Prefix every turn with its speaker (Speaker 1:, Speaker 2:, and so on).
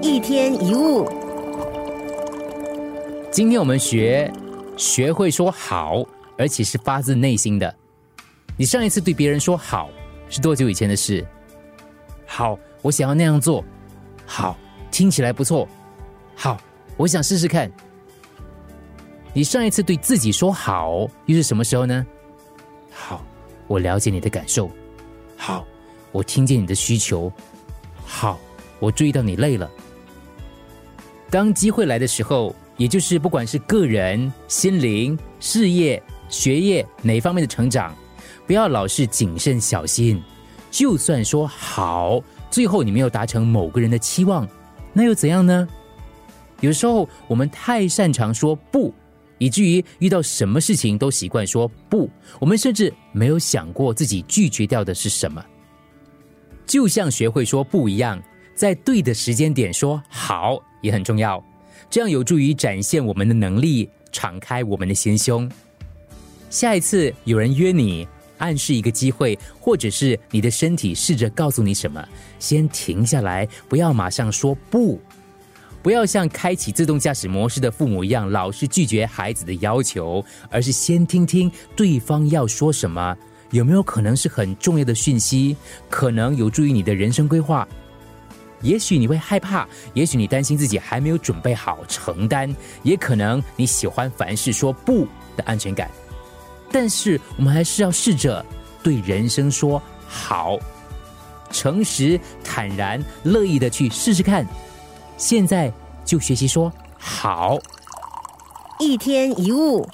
Speaker 1: 一天一物，
Speaker 2: 今天我们学学会说好，而且是发自内心的。你上一次对别人说好是多久以前的事？好，我想要那样做。好，听起来不错。好，我想试试看。你上一次对自己说好又是什么时候呢？好，我了解你的感受。好，我听见你的需求。好，我注意到你累了。当机会来的时候，也就是不管是个人、心灵、事业、学业哪一方面的成长，不要老是谨慎小心。就算说好，最后你没有达成某个人的期望，那又怎样呢？有时候我们太擅长说不，以至于遇到什么事情都习惯说不，我们甚至没有想过自己拒绝掉的是什么。就像学会说不一样。在对的时间点说好也很重要，这样有助于展现我们的能力，敞开我们的心胸。下一次有人约你，暗示一个机会，或者是你的身体试着告诉你什么，先停下来，不要马上说不，不要像开启自动驾驶模式的父母一样，老是拒绝孩子的要求，而是先听听对方要说什么，有没有可能是很重要的讯息，可能有助于你的人生规划。也许你会害怕，也许你担心自己还没有准备好承担，也可能你喜欢凡事说不的安全感。但是我们还是要试着对人生说好，诚实、坦然、乐意的去试试看。现在就学习说好，
Speaker 1: 一天一物。